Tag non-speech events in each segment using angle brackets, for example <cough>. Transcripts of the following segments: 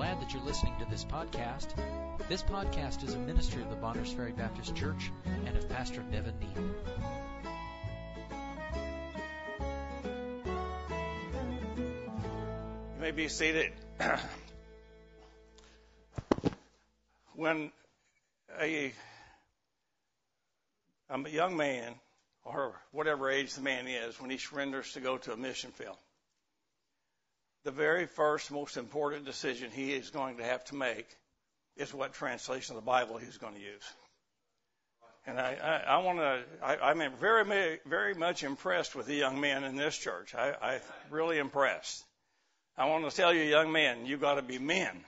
glad that you're listening to this podcast. This podcast is a ministry of the Bonners Ferry Baptist Church and of Pastor Nevin Neal. You may be seated. <clears throat> when a, a young man, or whatever age the man is, when he surrenders to go to a mission field, the very first, most important decision he is going to have to make is what translation of the Bible he's going to use. And I, I, I want to, I, I'm very, very much impressed with the young men in this church. I, I really impressed. I want to tell you, young men, you got to be men.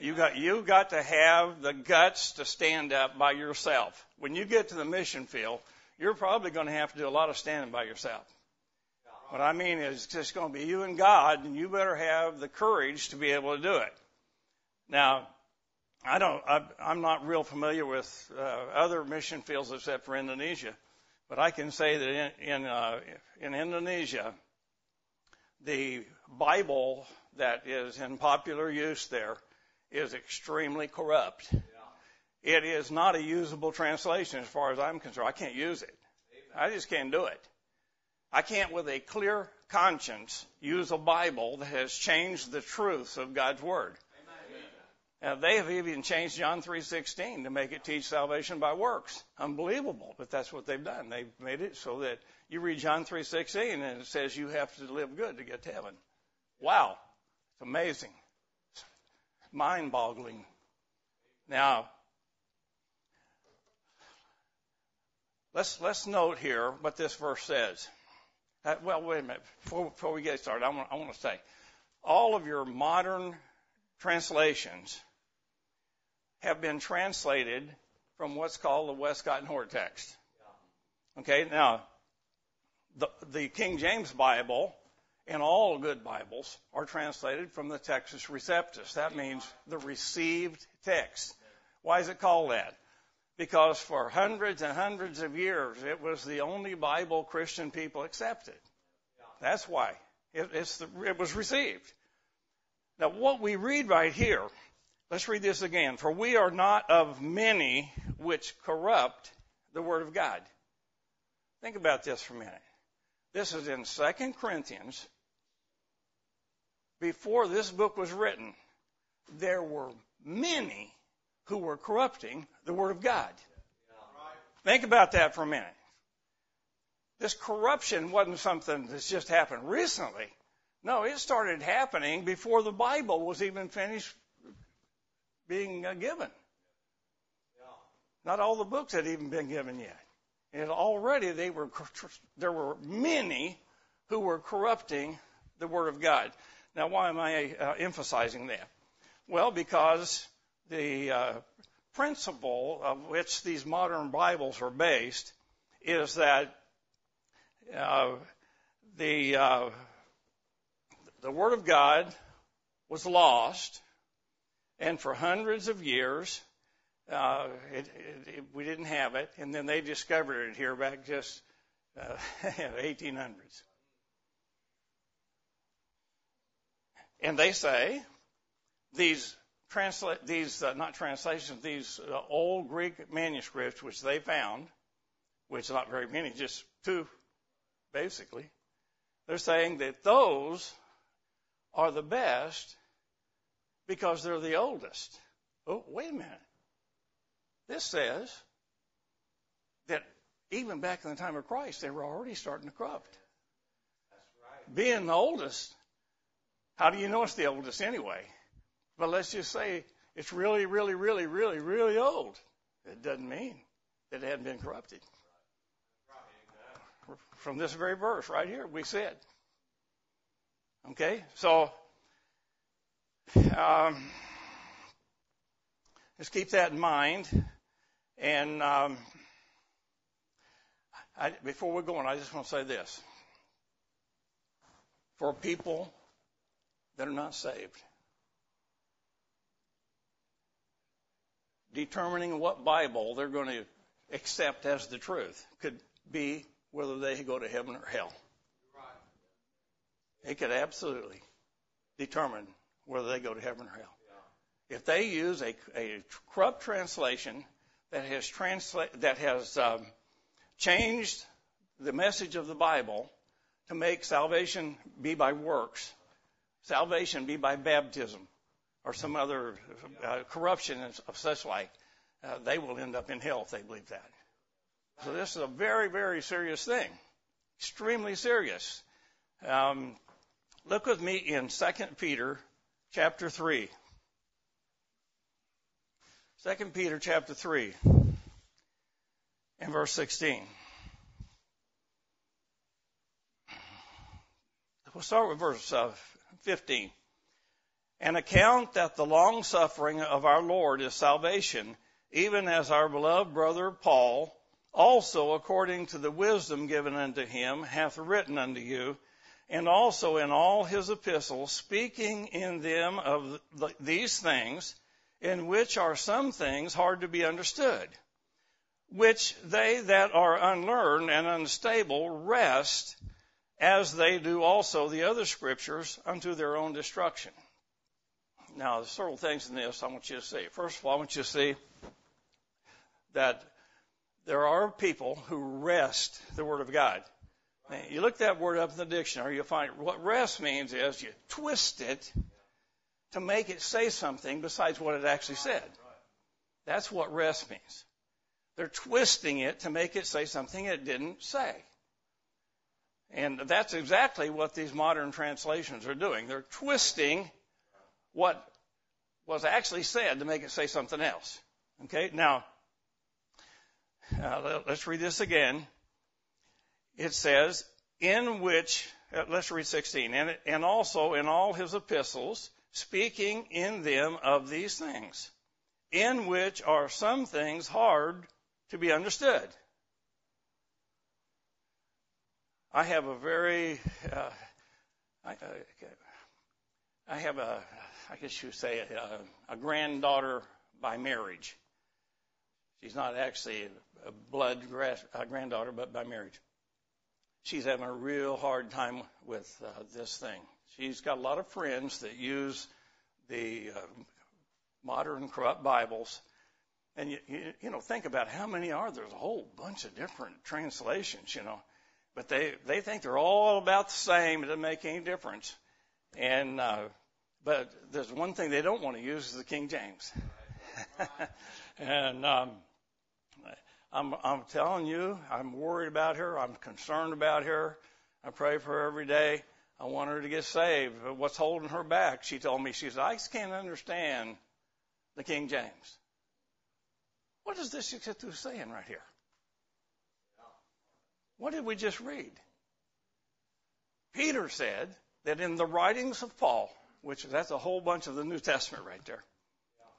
You got, you got to have the guts to stand up by yourself. When you get to the mission field, you're probably going to have to do a lot of standing by yourself. What I mean is, it's just going to be you and God, and you better have the courage to be able to do it. Now, I don't, I, I'm not real familiar with uh, other mission fields except for Indonesia, but I can say that in in, uh, in Indonesia, the Bible that is in popular use there is extremely corrupt. Yeah. It is not a usable translation as far as I'm concerned. I can't use it. Amen. I just can't do it. I can't, with a clear conscience, use a Bible that has changed the truths of God's Word. Now, they have even changed John 3:16 to make it teach salvation by works. Unbelievable, but that's what they've done. They've made it so that you read John 3:16 and it says you have to live good to get to heaven. Wow, it's amazing, mind-boggling. Now, let's let's note here what this verse says. Uh, well, wait a minute. Before, before we get started, I want, I want to say, all of your modern translations have been translated from what's called the Westcott and Hort text. Okay, now, the, the King James Bible and all good Bibles are translated from the Textus Receptus. That means the received text. Why is it called that? Because for hundreds and hundreds of years, it was the only Bible Christian people accepted. That's why. It, the, it was received. Now, what we read right here Let's read this again. For we are not of many which corrupt the word of God. Think about this for a minute. This is in 2 Corinthians. Before this book was written, there were many who were corrupting the word of God. Think about that for a minute. This corruption wasn't something that's just happened recently. No, it started happening before the Bible was even finished being uh, given. Not all the books had even been given yet. And already they were, there were many who were corrupting the Word of God. Now, why am I uh, emphasizing that? Well, because the uh, principle of which these modern Bibles are based is that uh, the uh, the Word of God was lost and for hundreds of years, uh, it, it, it, we didn't have it, and then they discovered it here back just uh, <laughs> 1800s. And they say these translate these uh, not translations these uh, old Greek manuscripts which they found, which not very many, just two, basically. They're saying that those are the best because they're the oldest. Oh, wait a minute. This says that even back in the time of Christ, they were already starting to corrupt. Right. Being the oldest, how do you know it's the oldest anyway? But let's just say it's really, really, really, really, really old. It doesn't mean that it hadn't been corrupted. From this very verse right here, we said. Okay, so um, just keep that in mind. And um, I, before we go on, I just want to say this. For people that are not saved, determining what Bible they're going to accept as the truth could be whether they go to heaven or hell. It could absolutely determine whether they go to heaven or hell. if they use a, a corrupt translation that has transla- that has um, changed the message of the Bible to make salvation be by works, salvation be by baptism, or some other uh, corruption of such like, uh, they will end up in hell if they believe that. So this is a very, very serious thing, extremely serious. Um, look with me in 2 Peter chapter 3. 2 Peter chapter 3 and verse 16. We'll start with verse uh, 15. An account that the long suffering of our Lord is salvation, even as our beloved brother Paul, also according to the wisdom given unto him, hath written unto you, and also in all his epistles, speaking in them of these things, in which are some things hard to be understood, which they that are unlearned and unstable wrest, as they do also the other scriptures, unto their own destruction. Now, there's several things in this I want you to see. First of all, I want you to see that there are people who wrest the Word of God. Now, you look that word up in the dictionary, you'll find what wrest means is you twist it to make it say something besides what it actually said. That's what wrest means. They're twisting it to make it say something it didn't say. And that's exactly what these modern translations are doing. They're twisting what was actually said to make it say something else. Okay, now, uh, let's read this again. It says, in which, uh, let's read 16, and, and also in all his epistles, speaking in them of these things, in which are some things hard to be understood. I have a very, uh, I, I, have a, I guess you say, a, a granddaughter by marriage. She's not actually a blood granddaughter, but by marriage. She's having a real hard time with uh, this thing. She's got a lot of friends that use the uh, modern corrupt Bibles. And you, you, you know, think about how many are there? There's a whole bunch of different translations, you know. But they, they think they're all about the same. It doesn't make any difference. And, uh, but there's one thing they don't want to use is the King James. <laughs> and, um, I'm, I'm telling you, I'm worried about her. I'm concerned about her. I pray for her every day. I want her to get saved. But what's holding her back? She told me, she said, I just can't understand the King James. What is this through saying right here? What did we just read? Peter said that in the writings of Paul, which that's a whole bunch of the New Testament right there,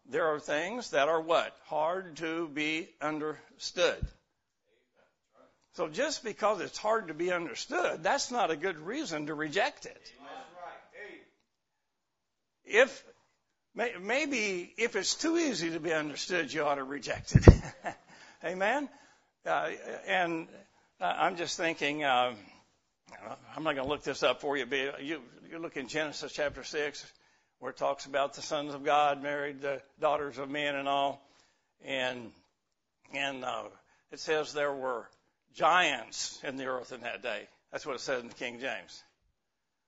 there are things that are what? Hard to be understood. So just because it's hard to be understood, that's not a good reason to reject it. If maybe if it's too easy to be understood, you ought to reject it. <laughs> Amen. Uh, and uh, I'm just thinking. Uh, I'm not going to look this up for you, but you, you look in Genesis chapter six, where it talks about the sons of God married the daughters of men and all, and and uh, it says there were giants in the earth in that day. That's what it says in the King James.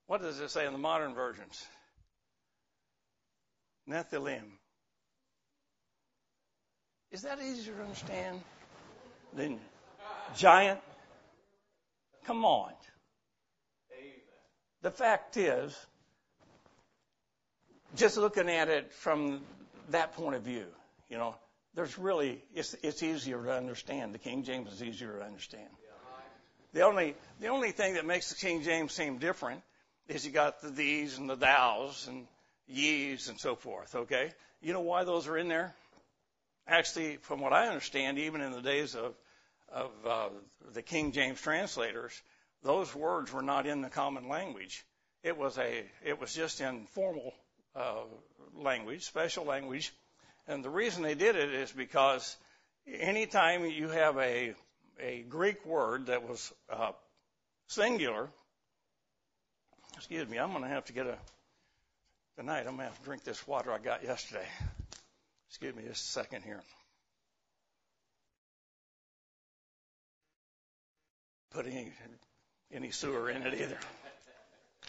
What does it say in the modern versions? Nephilim. Is that easier to understand than giant? Come on. The fact is, just looking at it from that point of view, you know, there's really it's it's easier to understand. The King James is easier to understand. The only the only thing that makes the King James seem different is you got the these and the thous and ye's and so forth. Okay, you know why those are in there? Actually, from what I understand, even in the days of of uh, the King James translators, those words were not in the common language. It was a it was just in formal uh, language, special language and the reason they did it is because anytime you have a, a Greek word that was uh, singular, excuse me, I'm going to have to get a, tonight I'm going to have to drink this water I got yesterday. Excuse me just a second here. Put any, sewer in it either.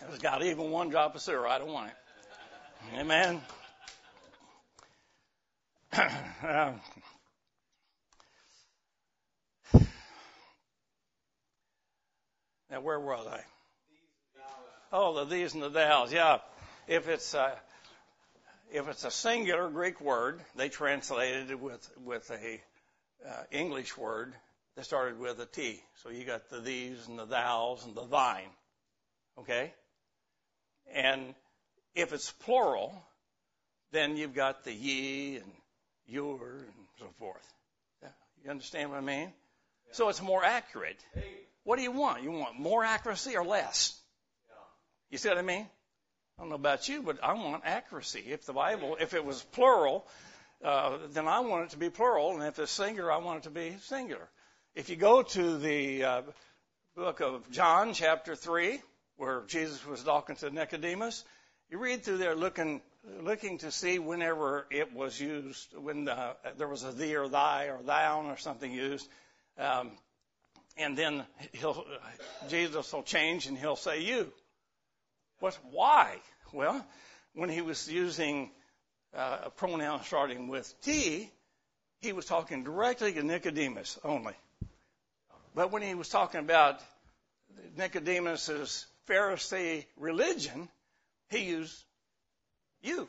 It's got even one drop of sewer. I don't want it. Amen. <clears throat> now, where were they? Oh, the these and the thous. Yeah. If it's uh, if it's a singular Greek word, they translated it with with a uh, English word that started with a T. So you got the these and the thous and the thine. Okay? And if it's plural, then you've got the ye and your and so forth. You understand what I mean? Yeah. So it's more accurate. Hey. What do you want? You want more accuracy or less? Yeah. You see what I mean? I don't know about you, but I want accuracy. If the Bible, if it was plural, uh, then I want it to be plural, and if it's singular, I want it to be singular. If you go to the uh, book of John, chapter three, where Jesus was talking to Nicodemus, you read through there looking looking to see whenever it was used, when the, there was a thee or thy or thou or something used, um, and then he'll Jesus will change and he'll say you. What? Why? Well, when he was using uh, a pronoun starting with T, he was talking directly to Nicodemus only. But when he was talking about Nicodemus's Pharisee religion, he used you.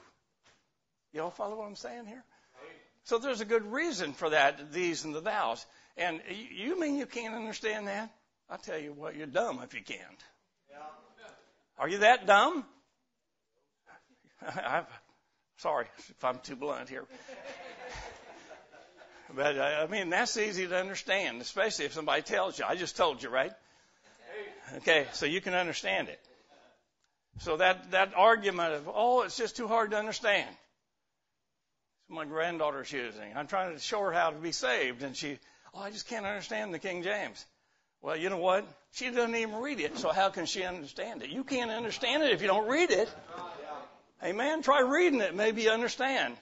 You all follow what I'm saying here? So there's a good reason for that, these and the thous. And you mean you can't understand that? I tell you what, you're dumb if you can't. Yeah. Are you that dumb? <laughs> I'm sorry if I'm too blunt here. But uh, I mean, that's easy to understand, especially if somebody tells you. I just told you, right? Okay, so you can understand it. So that, that argument of, oh, it's just too hard to understand. My granddaughter's using. I'm trying to show her how to be saved, and she, oh, I just can't understand the King James. Well, you know what? She doesn't even read it, so how can she understand it? You can't understand it if you don't read it. Amen. Try reading it, maybe you understand.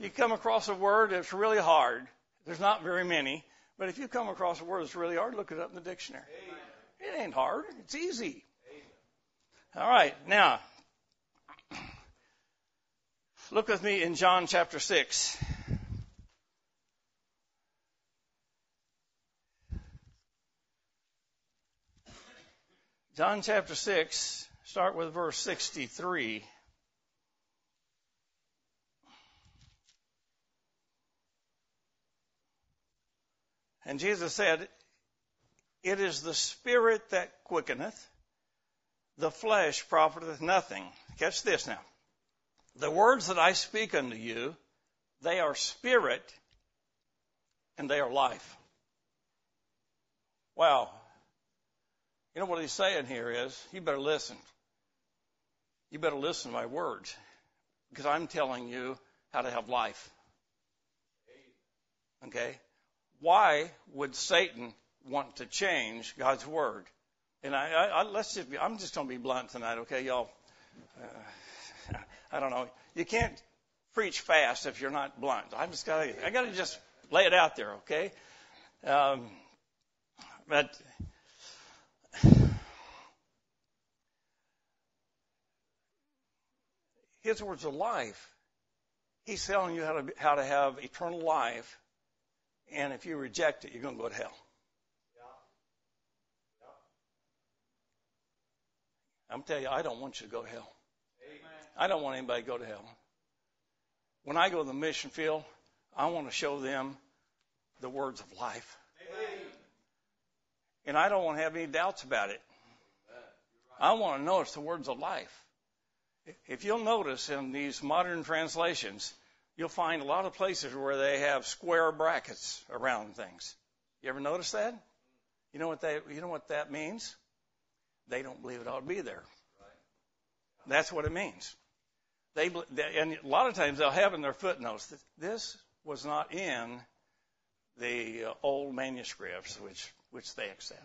You come across a word that's really hard. There's not very many, but if you come across a word that's really hard, look it up in the dictionary. It ain't hard. It's easy. All right, now, look with me in John chapter 6. John chapter 6, start with verse 63. And Jesus said, It is the Spirit that quickeneth the flesh profiteth nothing. Catch this now. The words that I speak unto you, they are spirit and they are life. Wow. You know what he's saying here is, you better listen. You better listen to my words because I'm telling you how to have life. Okay? Why would Satan want to change God's word? And I, I, I let's just be, I'm just going to be blunt tonight, okay, y'all? Uh, <laughs> I don't know. You can't preach fast if you're not blunt. I just got to, I got to just lay it out there, okay? Um, but <sighs> his words of life. He's telling you how to how to have eternal life, and if you reject it, you're going to go to hell. I'm telling you, I don't want you to go to hell. Amen. I don't want anybody to go to hell. When I go to the mission field, I want to show them the words of life. Amen. And I don't want to have any doubts about it. I want to know it's the words of life. If you'll notice in these modern translations, you'll find a lot of places where they have square brackets around things. You ever notice that? You know what that you know what that means? they don't believe it ought to be there. That's what it means. They, and a lot of times they'll have in their footnotes that this was not in the uh, old manuscripts, which which they accept.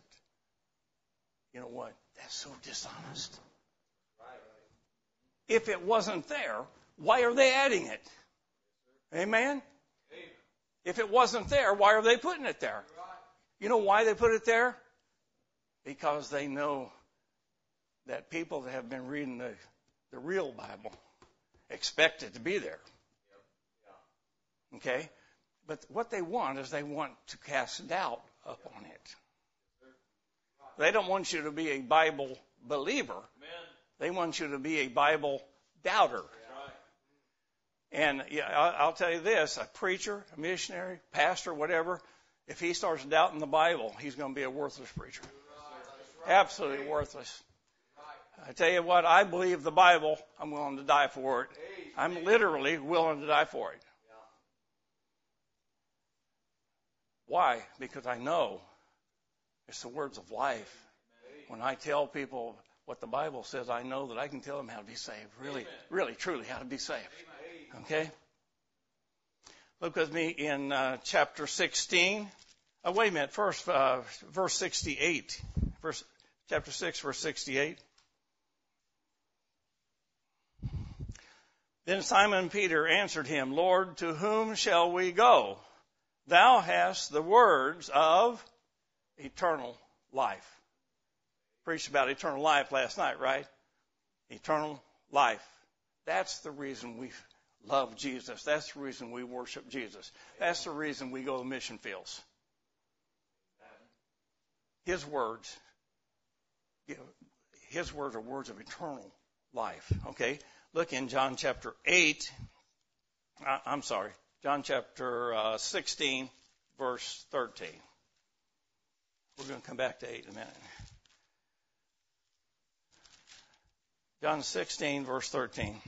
You know what? That's so dishonest. If it wasn't there, why are they adding it? Amen? If it wasn't there, why are they putting it there? You know why they put it there? Because they know that people that have been reading the, the real Bible expect it to be there. Okay? But what they want is they want to cast doubt upon it. They don't want you to be a Bible believer. They want you to be a Bible doubter. And I'll tell you this: a preacher, a missionary, pastor, whatever, if he starts doubting the Bible, he's going to be a worthless preacher. Absolutely worthless. I tell you what, I believe the Bible. I'm willing to die for it. I'm literally willing to die for it. Why? Because I know it's the words of life. When I tell people what the Bible says, I know that I can tell them how to be saved. Really, really, truly, how to be saved. Okay? Look with me in uh, chapter 16. Oh, wait a minute. First, uh, verse 68. Verse, chapter 6, verse 68. Then Simon Peter answered him, Lord, to whom shall we go? Thou hast the words of eternal life. Preached about eternal life last night, right? Eternal life. That's the reason we love Jesus. That's the reason we worship Jesus. That's the reason we go to mission fields. His words, His words are words of eternal life. Okay? Look in John chapter 8. Uh, I'm sorry. John chapter uh, 16, verse 13. We're going to come back to 8 in a minute. John 16, verse 13.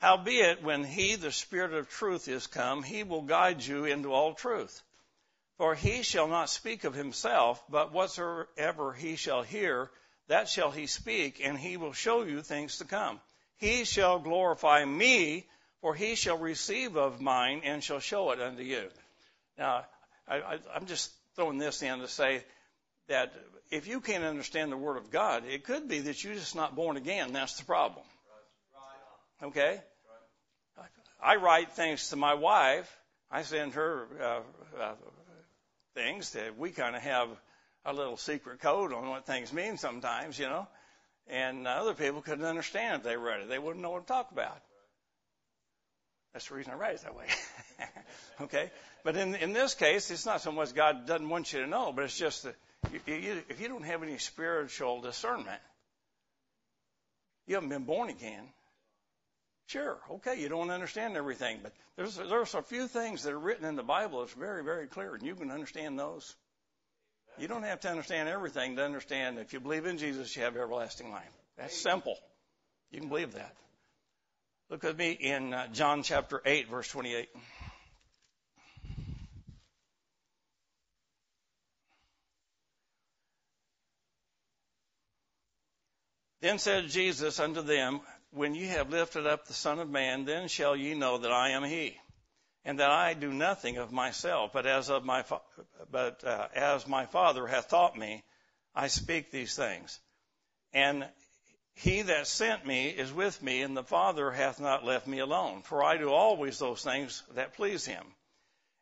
Howbeit, when he, the Spirit of truth, is come, he will guide you into all truth. For he shall not speak of himself, but whatsoever he shall hear, that shall he speak, and he will show you things to come. He shall glorify me, for he shall receive of mine and shall show it unto you. Now, I, am just throwing this in to say that if you can't understand the Word of God, it could be that you're just not born again. That's the problem. Okay? I write things to my wife. I send her uh, uh, things that we kind of have a little secret code on what things mean sometimes, you know. And other people couldn't understand if they read it. They wouldn't know what to talk about. That's the reason I write it that way. <laughs> okay? But in, in this case, it's not so much God doesn't want you to know, but it's just that you, if you don't have any spiritual discernment, you haven't been born again. Sure, okay, you don't understand everything, but there's there's a few things that are written in the Bible that's very very clear, and you can understand those. You don't have to understand everything to understand if you believe in Jesus, you have everlasting life. That's simple. You can believe that. Look with me in uh, John chapter 8, verse 28. Then said Jesus unto them, When ye have lifted up the Son of Man, then shall ye know that I am He, and that I do nothing of myself, but as of my but uh, as my Father hath taught me, I speak these things. And he that sent me is with me, and the Father hath not left me alone, for I do always those things that please him.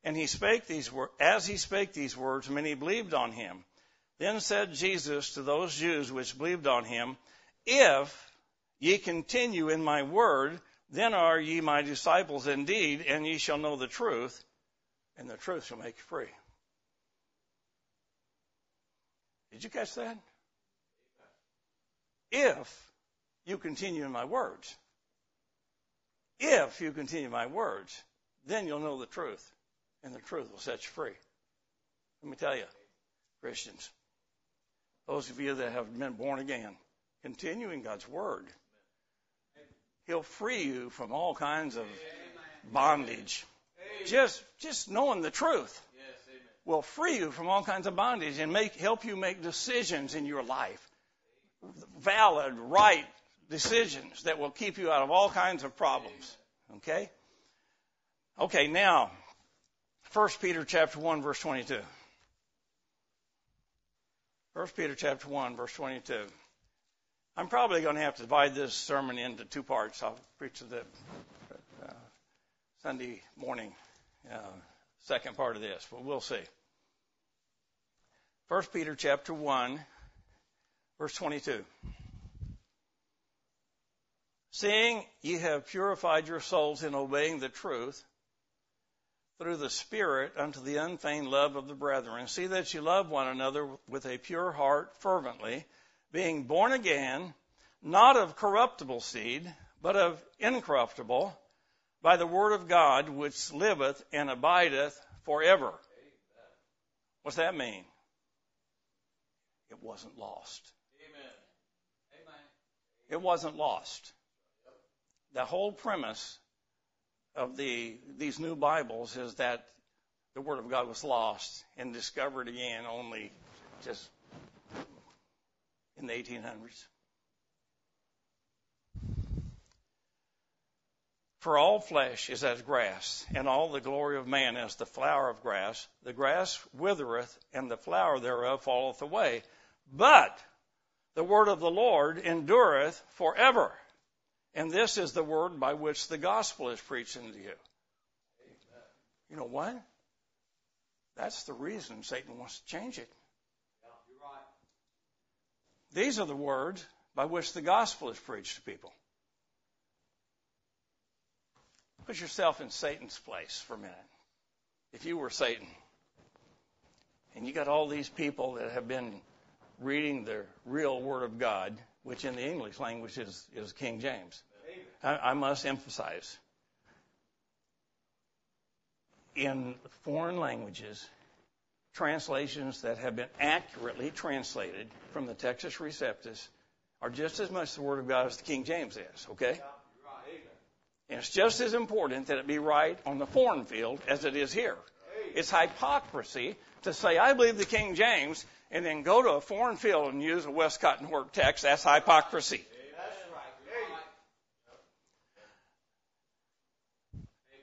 And he spake these as he spake these words, many believed on him. Then said Jesus to those Jews which believed on him, if ye continue in my word, then are ye my disciples indeed, and ye shall know the truth, and the truth shall make you free. Did you catch that? If you continue in my words, if you continue my words, then you'll know the truth, and the truth will set you free. Let me tell you, Christians, those of you that have been born again, continue in God's Word. He'll free you from all kinds of bondage. Just, just knowing the truth will free you from all kinds of bondage and make, help you make decisions in your life. Valid, right decisions that will keep you out of all kinds of problems. Okay? Okay, now, 1 Peter chapter 1 verse 22. 1 Peter chapter 1 verse 22. I'm probably going to have to divide this sermon into two parts. I'll preach the uh, Sunday morning uh, second part of this, but we'll see. First Peter chapter one, verse 22. Seeing ye have purified your souls in obeying the truth through the Spirit unto the unfeigned love of the brethren. See that you love one another with a pure heart fervently, being born again, not of corruptible seed, but of incorruptible, by the word of God, which liveth and abideth forever. What's that mean? It wasn't lost. It wasn't lost. The whole premise of the these new Bibles is that the Word of God was lost and discovered again only just in the 1800s. For all flesh is as grass, and all the glory of man as the flower of grass. The grass withereth, and the flower thereof falleth away. But the word of the Lord endureth forever. And this is the word by which the gospel is preached unto you. You know what? That's the reason Satan wants to change it. These are the words by which the gospel is preached to people. Put yourself in Satan's place for a minute. If you were Satan, and you got all these people that have been reading the real Word of God, which in the English language is, is King James. I, I must emphasize in foreign languages, translations that have been accurately translated from the Textus Receptus are just as much the Word of God as the King James is, okay? And it's just as important that it be right on the foreign field as it is here. It's hypocrisy to say, I believe the King James, and then go to a foreign field and use a Westcott and Hort text. That's hypocrisy.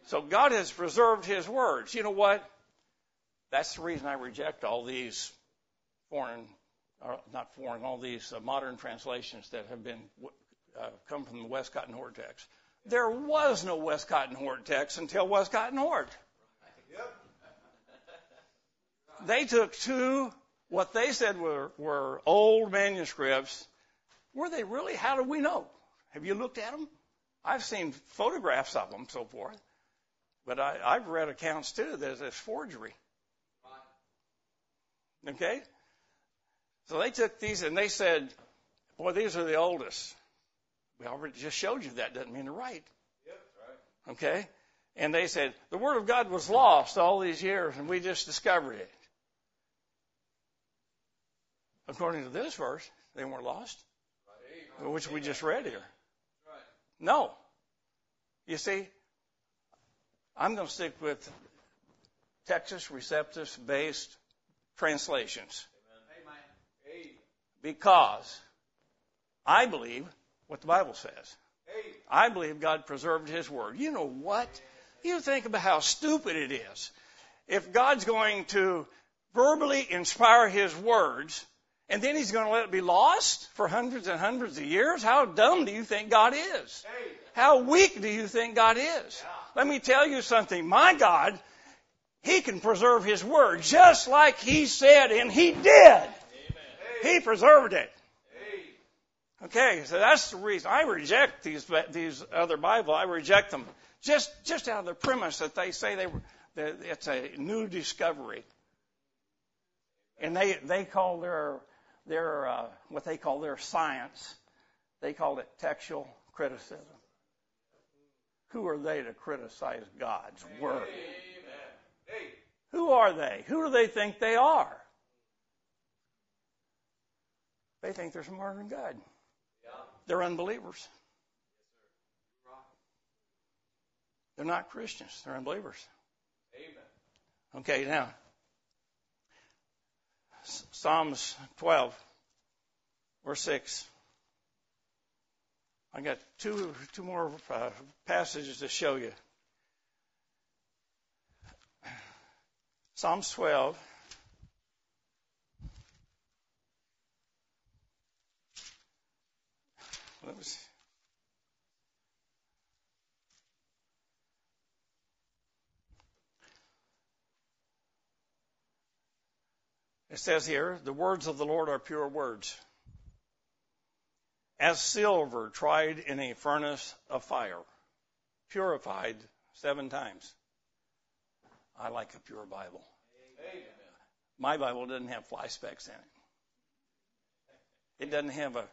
So God has preserved His words. You know what? That's the reason I reject all these foreign, or not foreign, all these uh, modern translations that have been uh, come from the Westcott and Hort text. There was no Westcott and Hort text until Westcott and Hort. They took two, what they said were, were old manuscripts. Were they really? How do we know? Have you looked at them? I've seen photographs of them, so forth. But I, I've read accounts too that it's forgery. Okay? So they took these and they said, boy, these are the oldest. We already just showed you that doesn't mean they're right. Yep, right. Okay? And they said, the Word of God was lost all these years and we just discovered it. According to this verse, they weren't lost, Right. which we just read here. Right. No. You see, I'm going to stick with Textus Receptus based translations because I believe what the Bible says. I believe God preserved His Word. You know what? You think about how stupid it is. If God's going to verbally inspire His words, and then He's going to let it be lost for hundreds and hundreds of years, how dumb do you think God is? How weak do you think God is? Let me tell you something. My God, He can preserve His Word just like He said, and He did. He preserved it. Okay, so that's the reason I reject these these other Bible. I reject them just just out of the premise that they say they were that it's a new discovery, and they they call their their uh, what they call their science, they call it textual criticism. Who are they to criticize God's word? Who are they? Who do they think they are? They think they're smarter than God. They're unbelievers. They're not Christians. They're unbelievers. Amen. Okay, now, Psalms 12, verse 6. I got two, two more uh, passages to show you. Psalms 12. Let me see. It says here, the words of the Lord are pure words. As silver tried in a furnace of fire, purified seven times. I like a pure Bible. Amen. My Bible doesn't have fly specks in it. It doesn't have a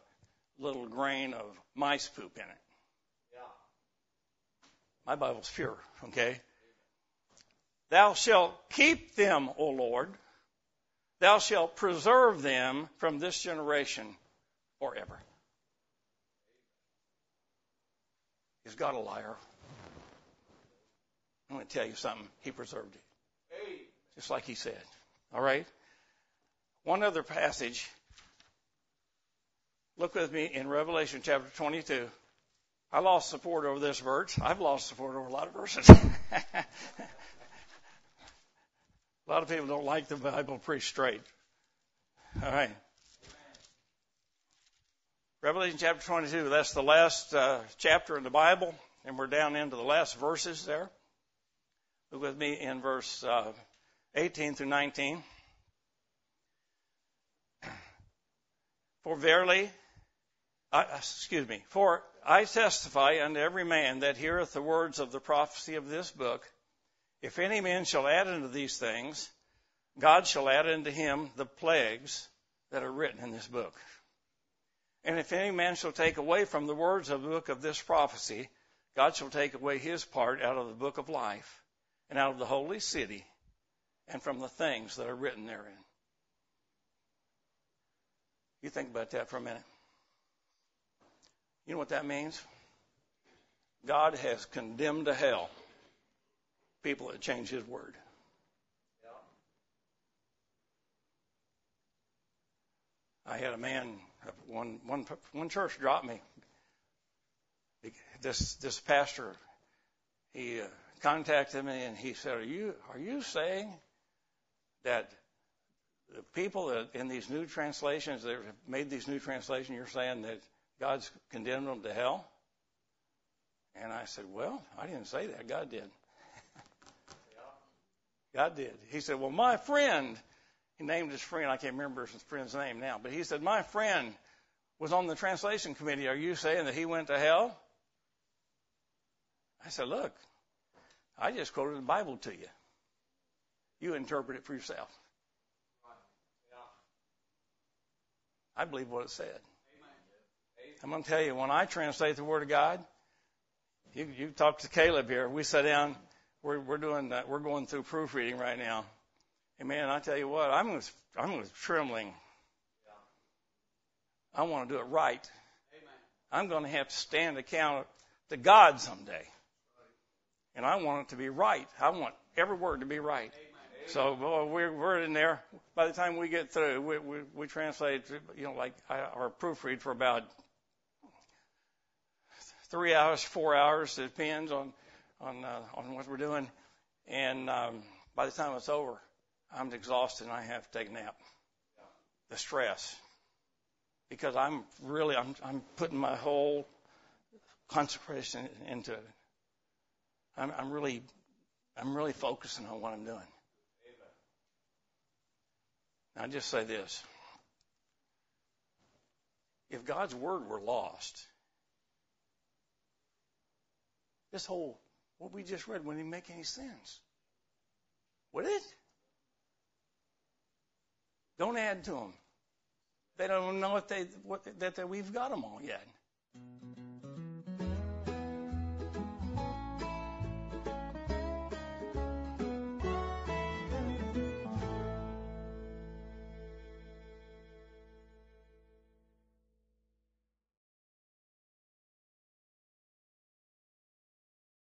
little grain of mice poop in it. Yeah. My Bible's pure, okay? Thou shalt keep them, O Lord. Thou shalt preserve them from this generation forever. Is God a liar? I'm going to tell you something. He preserved it, Hey. just like he said. All right? One other passage. Look with me in Revelation chapter 22. I lost support over this verse. I've lost support over a lot of verses. <laughs> a lot of people don't like the Bible pretty straight. All right. Revelation chapter 22, that's the last uh, chapter in the Bible, and we're down into the last verses there. Look with me in verse uh, 18 through 19. <clears throat> For verily, I, excuse me, for I testify unto every man that heareth the words of the prophecy of this book, if any man shall add unto these things, God shall add unto him the plagues that are written in this book. And if any man shall take away from the words of the book of this prophecy, God shall take away his part out of the book of life, and out of the holy city, and from the things that are written therein. You think about that for a minute. You know what that means? God has condemned to hell people that change his word. I had a man, one, one, one church dropped me. This, this pastor, he uh, contacted me and he said, are you, are you saying that the people that in these new translations that have made these new translations, you're saying that God's condemned them to hell? And I said, well, I didn't say that. God did. God did. He said, well, my friend, he named his friend, I can't remember his friend's name now, but he said, my friend was on the translation committee. Are you saying that he went to hell? I said, look, I just quoted the Bible to you. You interpret it for yourself. I believe what it said. I'm going to tell you, when I translate the Word of God, you, you talk to Caleb here. We sat down. We're, we're doing that. We're going through proofreading right now. And man, I tell you what, I'm with, I'm with trembling. I want to do it right. I'm going to have to stand account to God someday. And I want it to be right. I want every word to be right. So well, we're we're in there. By the time we get through, we we, we translate, you know, like or proofread for about three hours, four hours. It depends on on uh, on what we're doing. And um, by the time it's over, I'm exhausted and I have to take a nap. The stress, because I'm really I'm I'm putting my whole concentration into it. I'm, I'm really I'm really focusing on what I'm doing. Now, I just say this. If God's word were lost, this whole, what we just read wouldn't even make any sense. Would it? Don't add to them. They don't know if they, what, that, that we've got them all yet.